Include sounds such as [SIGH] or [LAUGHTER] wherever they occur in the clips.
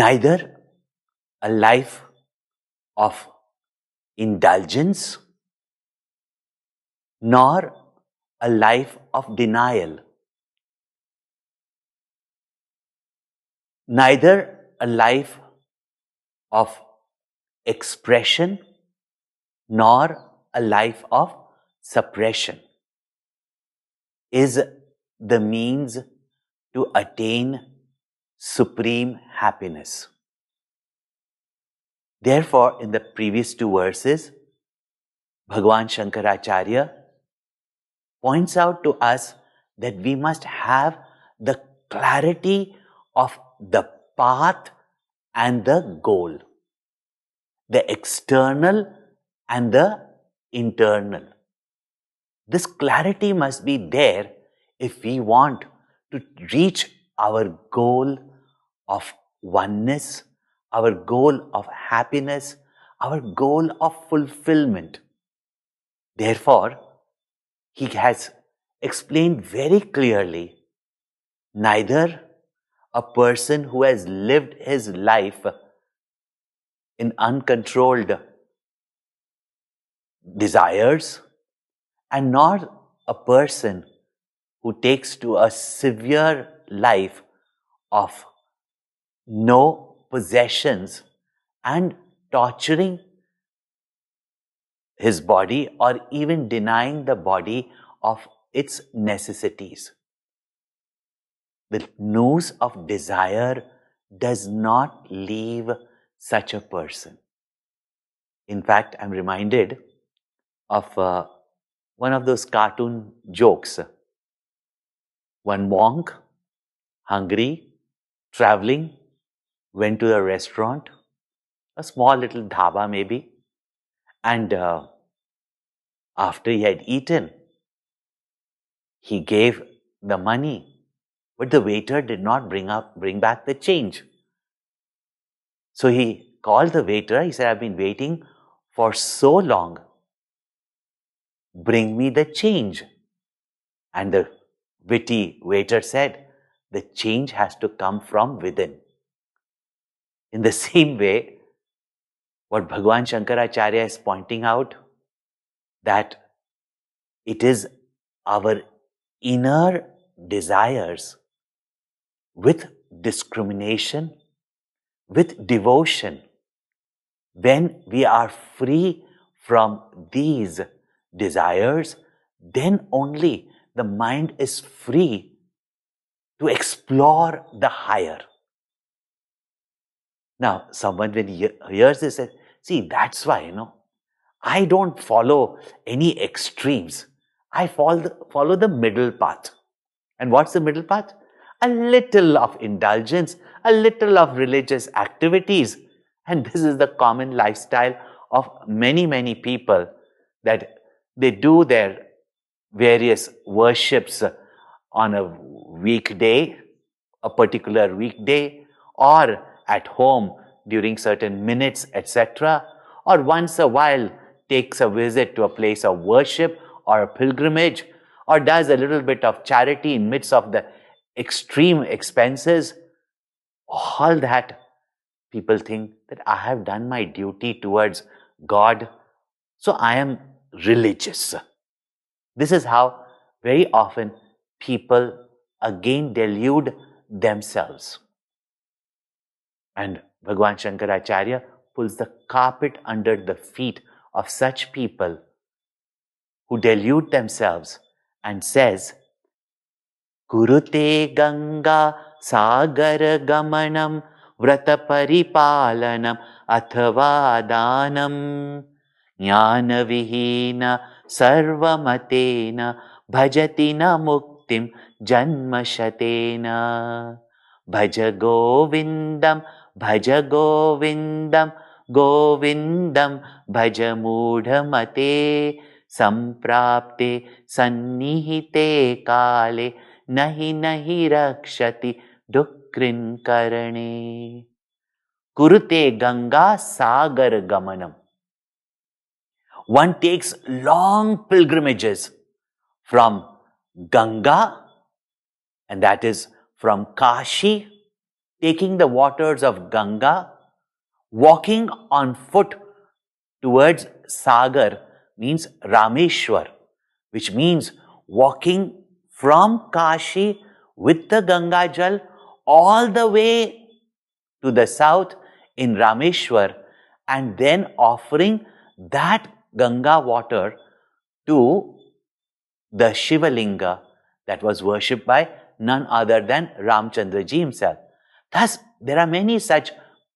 neither a life of indulgence nor a life of denial. Neither a life of expression nor a life of suppression is the means to attain supreme happiness. Therefore, in the previous two verses, Bhagwan Shankaracharya points out to us that we must have the clarity of the path and the goal, the external and the internal. This clarity must be there if we want to reach our goal of oneness, our goal of happiness, our goal of fulfillment. Therefore, he has explained very clearly neither a person who has lived his life in uncontrolled desires and not a person who takes to a severe life of no possessions and torturing his body or even denying the body of its necessities. The noose of desire does not leave such a person. In fact, I'm reminded of uh, one of those cartoon jokes. One monk, hungry, traveling, went to a restaurant, a small little dhaba maybe, and uh, after he had eaten, he gave the money, but the waiter did not bring up bring back the change. So he called the waiter. He said, "I've been waiting for so long. Bring me the change." And the witty waiter said, "The change has to come from within." In the [LAUGHS] same way, what Bhagwan Shankaracharya is pointing out that it is our inner desires with discrimination, with devotion, when we are free from these desires, then only the mind is free to explore the higher. Now, someone when he hears this says, see, that's why, you know, I don't follow any extremes. I follow the, follow the middle path. And what's the middle path? A little of indulgence, a little of religious activities. And this is the common lifestyle of many, many people that they do their various worships on a weekday, a particular weekday, or at home during certain minutes, etc., or once a while takes a visit to a place of worship or a pilgrimage, or does a little bit of charity in midst of the extreme expenses, all that people think that I have done my duty towards God, so I am religious. This is how very often people again delude themselves. And Bhagwan Shankaracharya pulls the carpet under the feet of such people who delude themselves and says, Kurute Ganga Sagar Gamanam Vrata Paripalanam Athava Danam Jnana Sarvamatena Bhajati Na Muktim Janmashatena Bhaja Govindam भज गोविन्दं गोविन्दं भज मूढमते सम्प्राप्ते सन्निहिते काले नहि नहि रक्षति डुक्कृन्करणे कुरुते गङ्गा सागर गमनम् One takes long pilgrimages from Ganga, and that is from Kashi taking the waters of Ganga, walking on foot towards Sagar means Rameshwar, which means walking from Kashi with the Ganga Jal all the way to the south in Rameshwar and then offering that Ganga water to the Shivalinga that was worshipped by none other than Ramchandraji himself. Thus, there are many such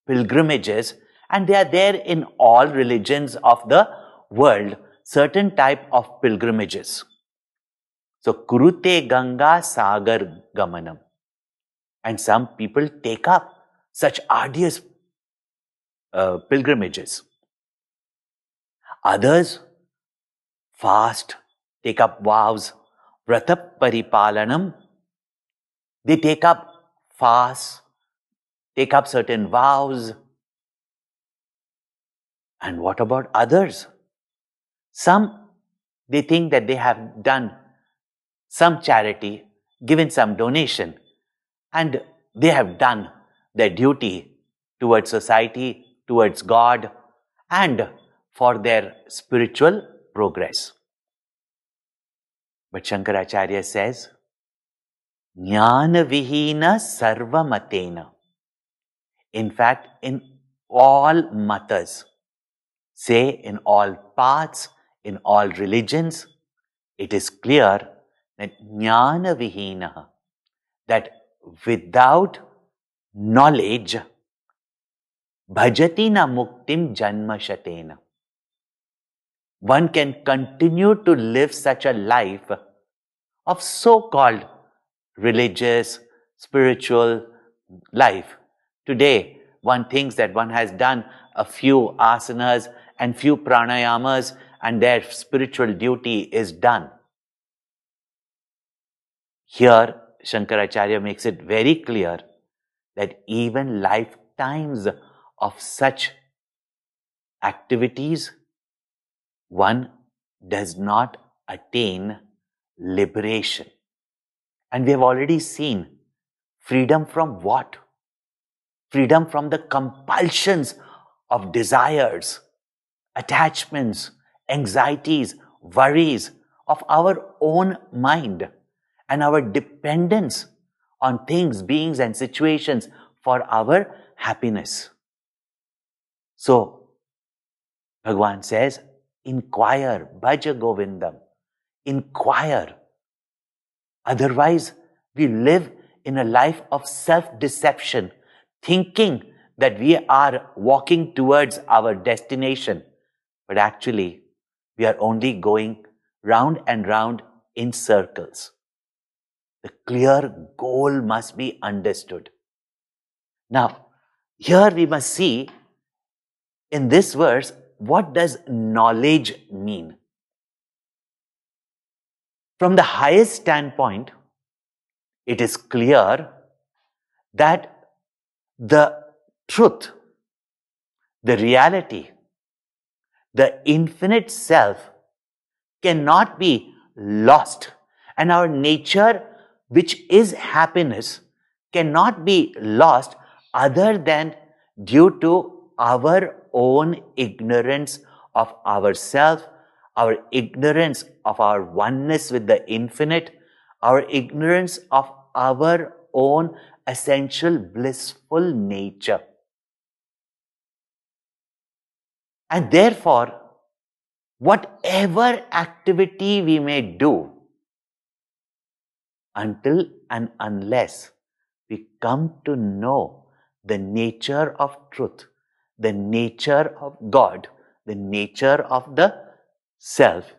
pilgrimages and they are there in all religions of the world, certain type of pilgrimages. So, Kurute Ganga Sagar Gamanam. And some people take up such arduous uh, pilgrimages. Others fast, take up vows, vrata paripalanam. They take up fast, take up certain vows. And what about others? Some, they think that they have done some charity, given some donation, and they have done their duty towards society, towards God, and for their spiritual progress. But Shankaracharya says, Jnana Vihina Sarvamatena. In fact, in all matas, say in all paths, in all religions, it is clear that jnana vihina, that without knowledge, bhajati na muktim janma shatena. One can continue to live such a life of so-called religious, spiritual life. Today, one thinks that one has done a few asanas and few pranayamas and their spiritual duty is done. Here, Shankaracharya makes it very clear that even lifetimes of such activities, one does not attain liberation. And we have already seen freedom from what? Freedom from the compulsions of desires, attachments, anxieties, worries of our own mind and our dependence on things, beings, and situations for our happiness. So, Bhagwan says, inquire, bhaja govindam, inquire. Otherwise, we live in a life of self-deception, thinking that we are walking towards our destination, but actually, we are only going round and round in circles. The clear goal must be understood. Now, here we must see in this verse, what does knowledge mean? From the highest standpoint, it is clear that the truth, the reality, the infinite self cannot be lost. And our nature which is happiness cannot be lost other than due to our own ignorance of ourself, our ignorance of our oneness with the infinite, our ignorance of our own essential blissful nature. And therefore, whatever activity we may do, until and unless we come to know the nature of truth, the nature of God, the nature of the self,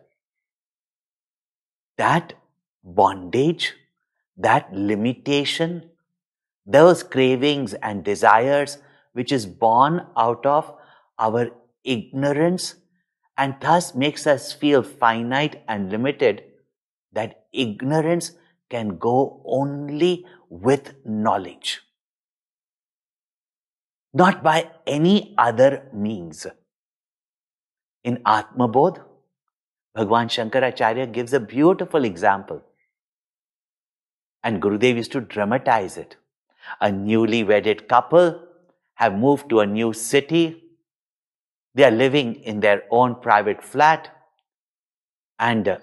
that bondage, that limitation, those cravings and desires which is born out of our ignorance and thus makes us feel finite and limited, that ignorance can go only with knowledge, not by any other means. In Atmabodh, Bhagwan Shankaracharya gives a beautiful example. And Gurudev used to dramatize it. A newly wedded couple have moved to a new city. They are living in their own private flat. And uh,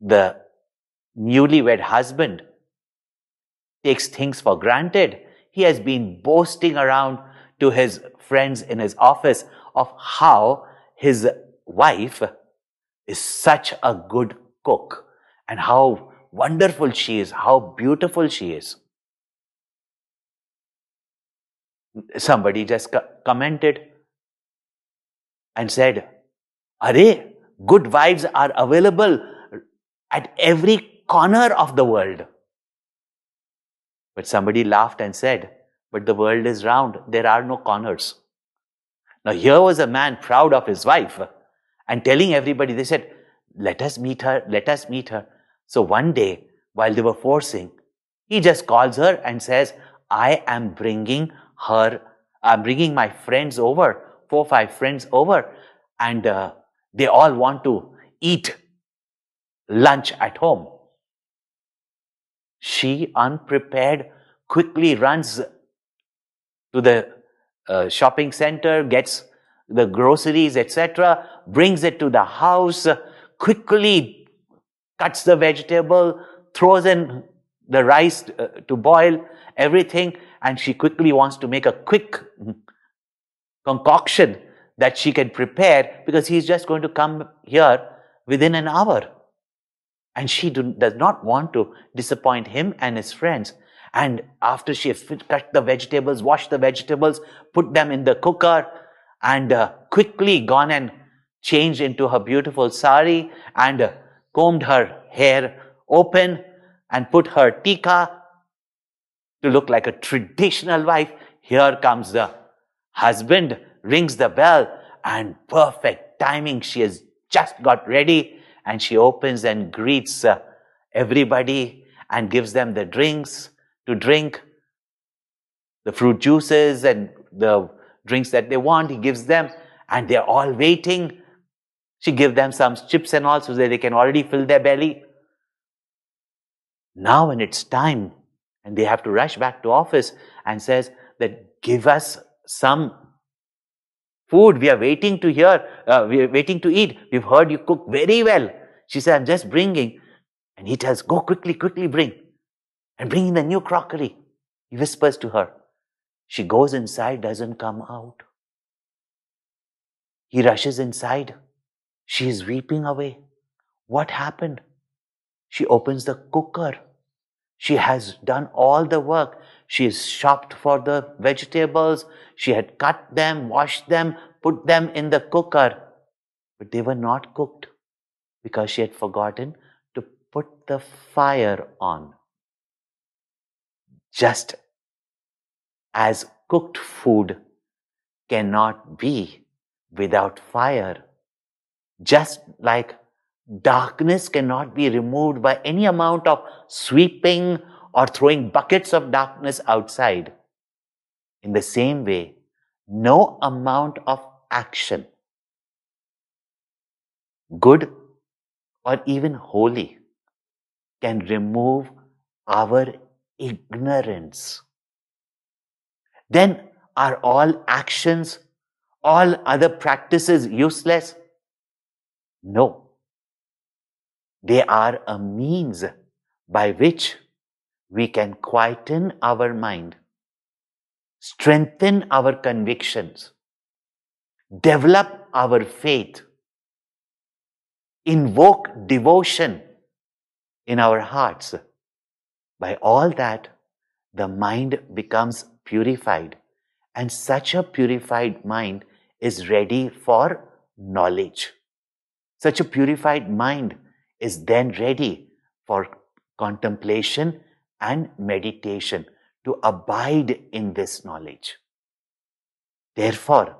the newlywed husband takes things for granted. He has been boasting around to his friends in his office of how his wife is such a good cook and how wonderful she is, how beautiful she is. Somebody just co- commented and said, Are good wives are available at every corner of the world. But somebody laughed and said, But the world is round, there are no corners. Now, here was a man proud of his wife and telling everybody, they said, Let us meet her, let us meet her. So one day, while they were forcing, he just calls her and says, I am bringing her, I'm bringing my friends over, four, five friends over, and uh, they all want to eat lunch at home. She, unprepared, quickly runs to the uh, shopping center, gets the groceries, etc., brings it to the house, quickly cuts the vegetable, throws in the rice uh, to boil, everything, and she quickly wants to make a quick concoction that she can prepare because he's just going to come here within an hour. And she do, does not want to disappoint him and his friends. And after she cut the vegetables, washed the vegetables, put them in the cooker, and uh, quickly gone and changed into her beautiful sari and uh, combed her hair open and put her tika to look like a traditional wife. Here comes the husband, rings the bell, and perfect timing. She has just got ready and she opens and greets uh, everybody and gives them the drinks to drink, the fruit juices and the drinks that they want. He gives them, and they're all waiting. She gives them some chips and all so that they can already fill their belly. Now, when it's time, and they have to rush back to office and says that give us some food. We are waiting to hear, uh, we are waiting to eat. We've heard you cook very well. She said, I'm just bringing. And he tells, Go quickly, quickly bring. And bring in the new crockery. He whispers to her. She goes inside, doesn't come out. He rushes inside. She is weeping away. What happened? She opens the cooker. She has done all the work. She has shopped for the vegetables. She had cut them, washed them, put them in the cooker. But they were not cooked because she had forgotten to put the fire on. Just as cooked food cannot be without fire, just like darkness cannot be removed by any amount of sweeping or throwing buckets of darkness outside. In the same way, no amount of action, good or even holy can remove our ignorance. Then are all actions, all other practices useless? No. They are a means by which we can quieten our mind, strengthen our convictions, develop our faith, invoke devotion in our hearts. By all that, the mind becomes purified, and such a purified mind is ready for knowledge. Such a purified mind is then ready for contemplation and meditation to abide in this knowledge. Therefore,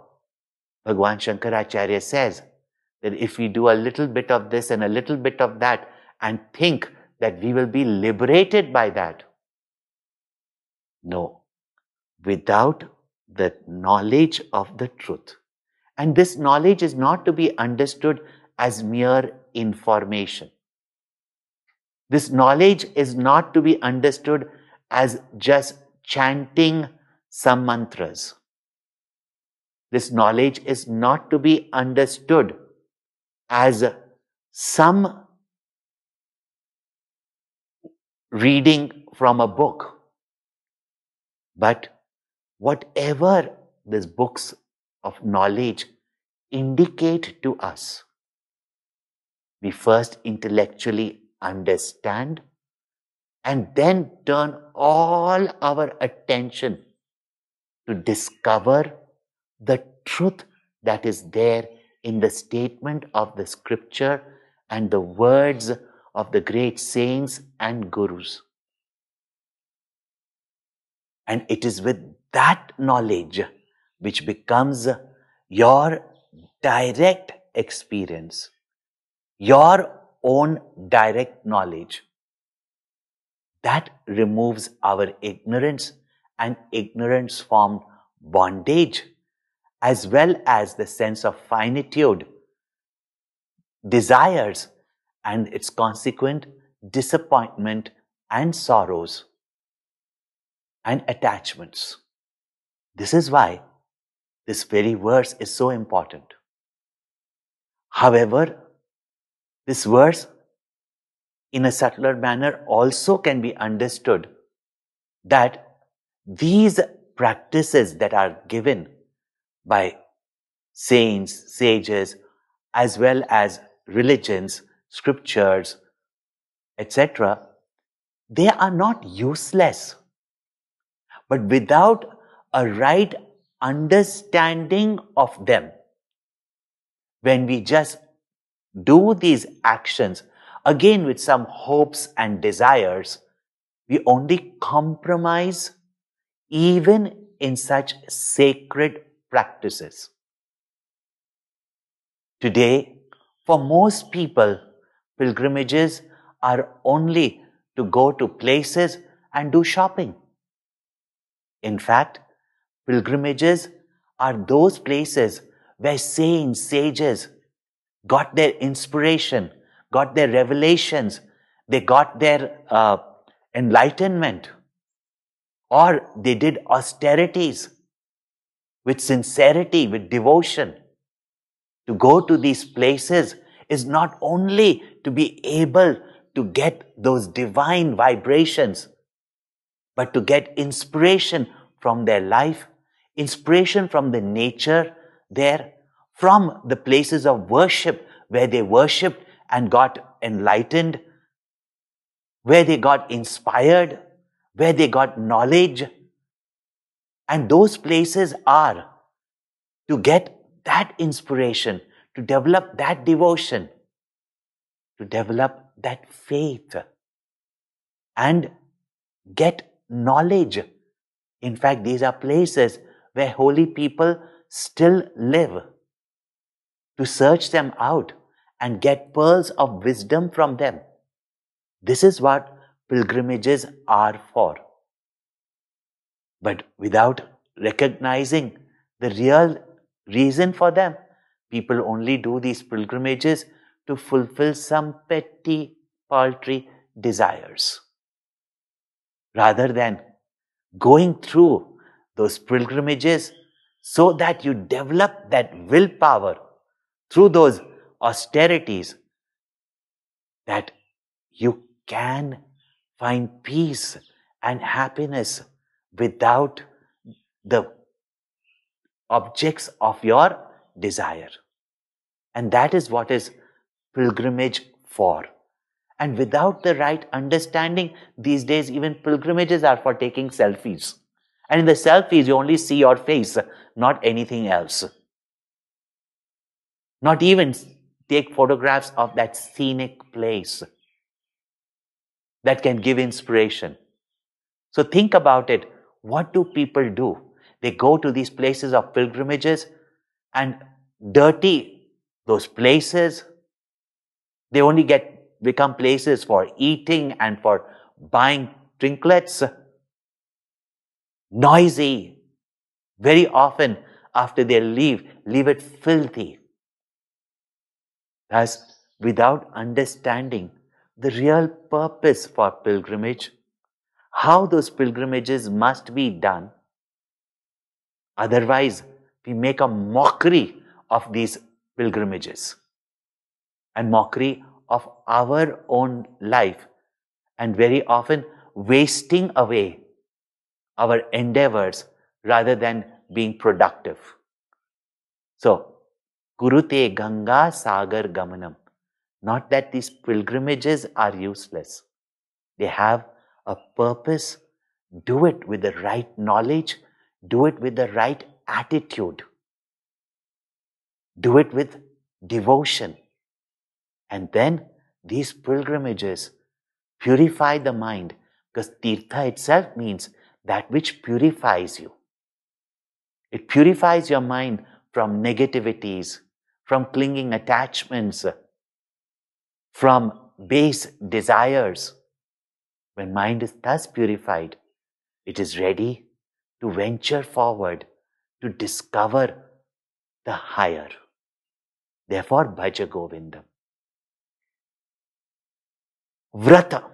Bhagwan Shankaracharya says, that if we do a little bit of this and a little bit of that and think that we will be liberated by that. No, without the knowledge of the truth. And this knowledge is not to be understood as mere information. This knowledge is not to be understood as just chanting some mantras. This knowledge is not to be understood as some reading from a book, but whatever these books of knowledge indicate to us, we first intellectually understand and then turn all our attention to discover the truth that is there in the statement of the scripture and the words of the great saints and gurus. And it is with that knowledge which becomes your direct experience, your own direct knowledge. That removes our ignorance and ignorance formed bondage as well as the sense of finitude, desires, and its consequent disappointment and sorrows and attachments. This is why this very verse is so important. However, this verse in a subtler manner also can be understood that these practices that are given by saints, sages, as well as religions, scriptures, etc., they are not useless. But without a right understanding of them, when we just do these actions, again with some hopes and desires, we only compromise even in such sacred practices. Today, for most people, pilgrimages are only to go to places and do shopping. In fact, pilgrimages are those places where saints, sages got their inspiration, got their revelations, they got their uh, enlightenment, or they did austerities with sincerity, with devotion. To go to these places is not only to be able to get those divine vibrations, but to get inspiration from their life, inspiration from the nature there, from the places of worship where they worshipped and got enlightened, where they got inspired, where they got knowledge, and those places are to get that inspiration, to develop that devotion, to develop that faith, and get knowledge. In fact, these are places where holy people still live. To search them out and get pearls of wisdom from them. This is what pilgrimages are for. But without recognizing the real reason for them, people only do these pilgrimages to fulfill some petty, paltry desires. Rather than going through those pilgrimages so that you develop that willpower through those austerities that you can find peace and happiness without the objects of your desire. And that is what is pilgrimage for. And without the right understanding, these days even pilgrimages are for taking selfies. And in the selfies, you only see your face, not anything else. Not even take photographs of that scenic place that can give inspiration. So think about it. What do people do? They go to these places of pilgrimages and dirty those places. They only get become places for eating and for buying trinkets. Noisy. Very often after they leave, leave it filthy. Thus, without understanding the real purpose for pilgrimage, how those pilgrimages must be done. Otherwise, we make a mockery of these pilgrimages and mockery of our own life, and very often wasting away our endeavors rather than being productive. So, Kurute Ganga Sagar Gamanam. Not that these pilgrimages are useless. They have a purpose. Do it with the right knowledge. Do it with the right attitude. Do it with devotion. And then these pilgrimages purify the mind because Tirtha itself means that which purifies you. It purifies your mind from negativities, from clinging attachments, uh, from base desires. When mind is thus purified, it is ready to venture forward to discover the higher. Therefore, Bhaja Govindam. Vrata.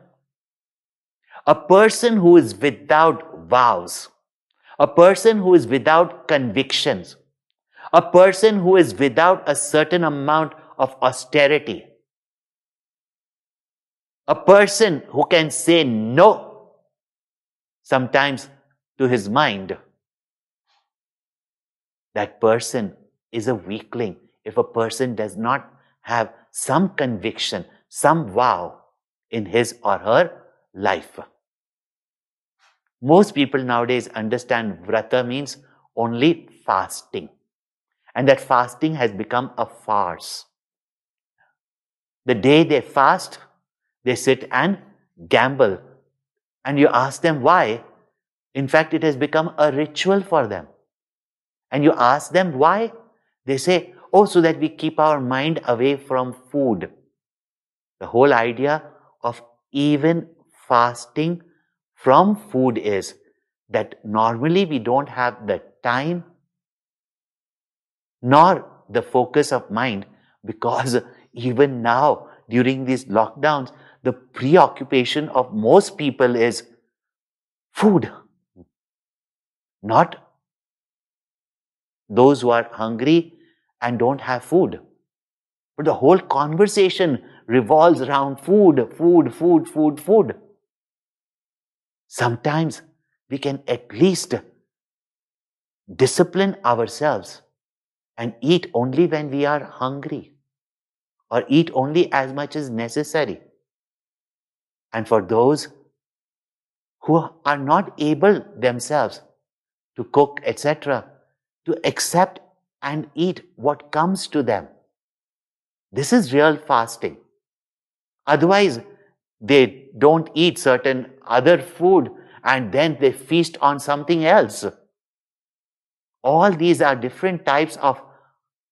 A person who is without vows, a person who is without convictions, a person who is without a certain amount of austerity, a person who can say no sometimes to his mind, that person is a weakling if a person does not have some conviction, some vow in his or her life. Most people nowadays understand vrata means only fasting. And that fasting has become a farce. The day they fast, they sit and gamble. And you ask them why. In fact, it has become a ritual for them. And you ask them why. They say, oh, so that we keep our mind away from food. The whole idea of even fasting from food is that normally we don't have the time nor the focus of mind because even now during these lockdowns the preoccupation of most people is food, not those who are hungry and don't have food. But the whole conversation revolves around food, food, food, food, food. Sometimes we can at least discipline ourselves and eat only when we are hungry or eat only as much as necessary. And for those who are not able themselves to cook, etc., to accept and eat what comes to them. This is real fasting. Otherwise, they don't eat certain other food and then they feast on something else. All these are different types of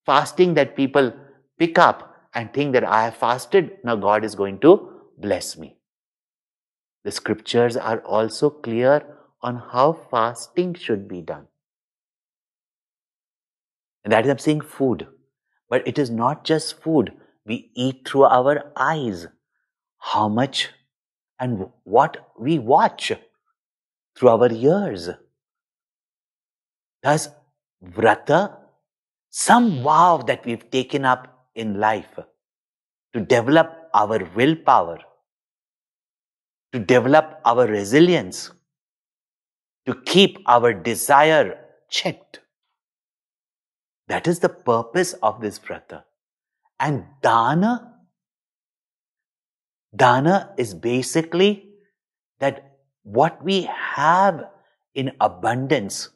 fasting that people pick up and think that I have fasted, now God is going to bless me. The scriptures are also clear on how fasting should be done. And that is, I'm saying food. But it is not just food. We eat through our eyes. How much and what we watch through our ears. Thus, vrata, some vow that we've taken up in life to develop our willpower to develop our resilience, to keep our desire checked. That is the purpose of this vrata. And dana, dana is basically that what we have in abundance,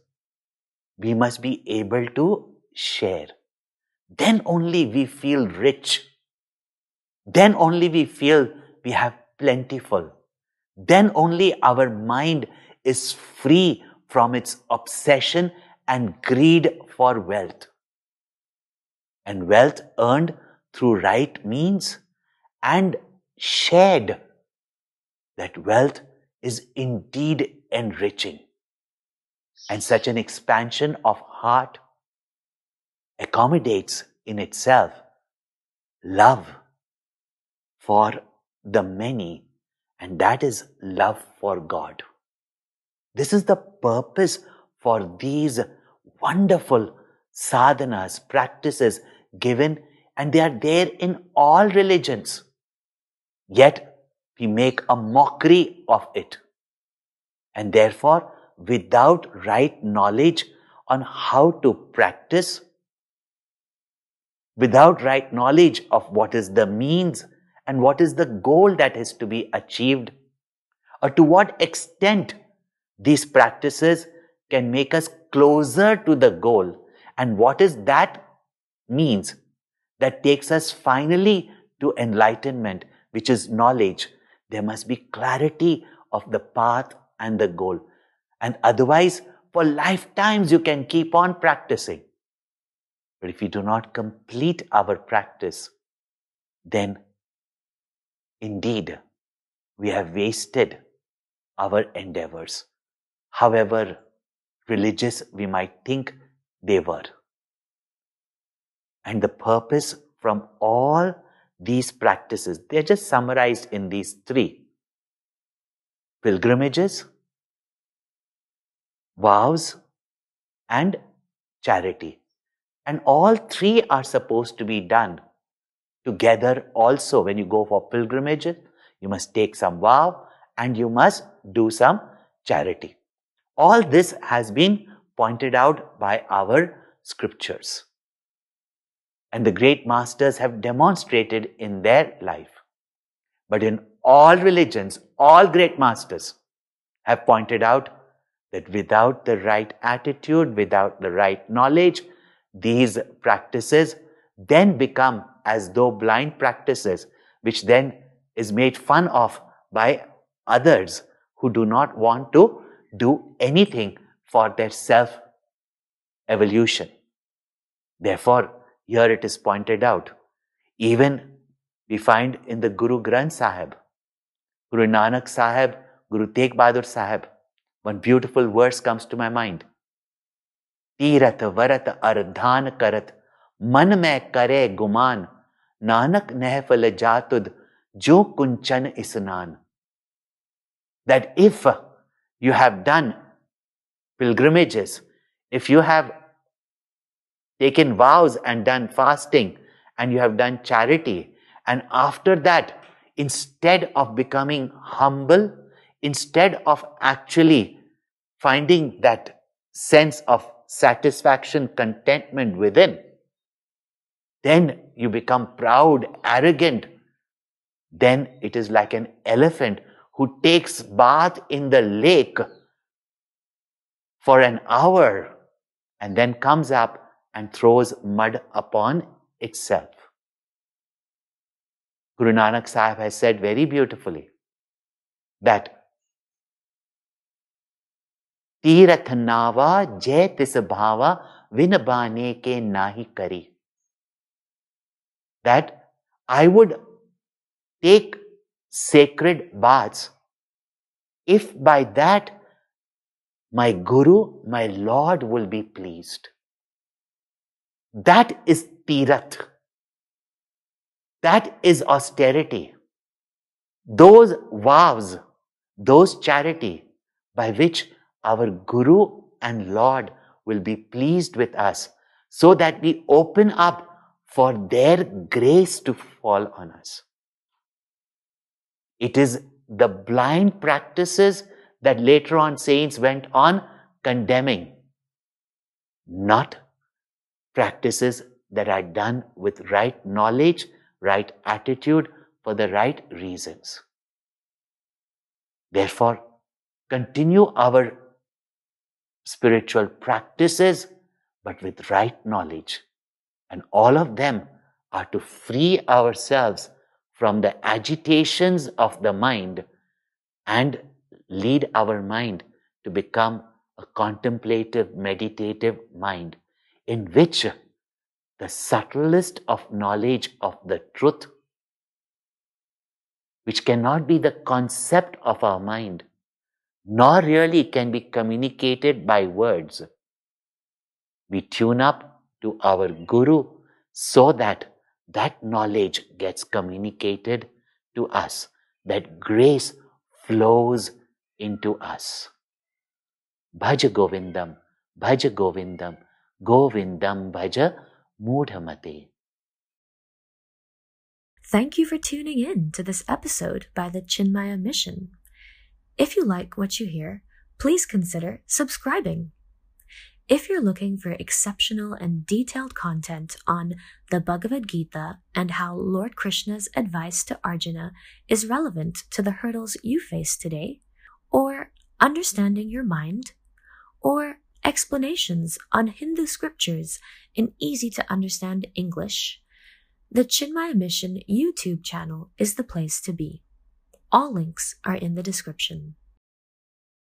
we must be able to share. Then only we feel rich. Then only we feel we have plentiful then only our mind is free from its obsession and greed for wealth. And wealth earned through right means and shared, that wealth is indeed enriching. And such an expansion of heart accommodates in itself love for the many and that is love for God. This is the purpose for these wonderful sadhanas, practices given, and they are there in all religions. Yet we make a mockery of it. And therefore, without right knowledge on how to practice, without right knowledge of what is the means and what is the goal that is to be achieved, or to what extent these practices can make us closer to the goal, and what is that means that takes us finally to enlightenment, which is knowledge. There must be clarity of the path and the goal. And otherwise, for lifetimes, you can keep on practicing. But if we do not complete our practice, then indeed we have wasted our endeavors, however religious we might think they were. And the purpose from all these practices, they're just summarized in these three pilgrimages, vows, and charity. And all three are supposed to be done together also. When you go for pilgrimages, you must take some vow and you must do some charity. All this has been pointed out by our scriptures. And the great masters have demonstrated in their life. But in all religions, all great masters have pointed out that without the right attitude, without the right knowledge, these practices then become as though blind practices, which then is made fun of by others who do not want to do anything for their self evolution. Therefore, here it is pointed out, even we find in the Guru Granth Sahib, Guru Nanak Sahib, Guru Tegh Bahadur Sahib, one beautiful verse comes to my mind. Tirath वरत अर्धान करत मन में करे गुमान Nanak नहफल जातुद jo kunchan isnan. That if you have done pilgrimages, if you have taken vows and done fasting, and you have done charity, and after that, instead of becoming humble, instead of actually finding that sense of satisfaction, contentment within, then you become proud, arrogant. Then it is like an elephant who takes bath in the lake for an hour and then comes up and throws mud upon itself. Guru Nanak Sahib has said very beautifully that Tirath नावा जय तिस भावा win बाने के नाही करी that I would take sacred baths if by that my Guru, my Lord will be pleased. That is tirat. That is austerity. Those vows, those charity by which our Guru and Lord will be pleased with us so that we open up for their grace to fall on us. It is the blind practices that later on saints went on condemning, not practices that are done with right knowledge, right attitude, for the right reasons. Therefore, continue our spiritual practices, but with right knowledge. And all of them are to free ourselves from the agitations of the mind and lead our mind to become a contemplative, meditative mind in which the subtlest of knowledge of the truth, which cannot be the concept of our mind, nor really can be communicated by words. We tune up to our Guru so that that knowledge gets communicated to us, that grace flows into us. Bhaja Govindam, Bhaja Govindam, Govindam Bhaja Mudhamate. Thank you for tuning in to this episode by the Chinmaya Mission. If you like what you hear, please consider subscribing. If you're looking for exceptional and detailed content on the Bhagavad Gita and how Lord Krishna's advice to Arjuna is relevant to the hurdles you face today, or understanding your mind, or explanations on Hindu scriptures in easy to understand English, the Chinmaya Mission YouTube channel is the place to be. All links are in the description.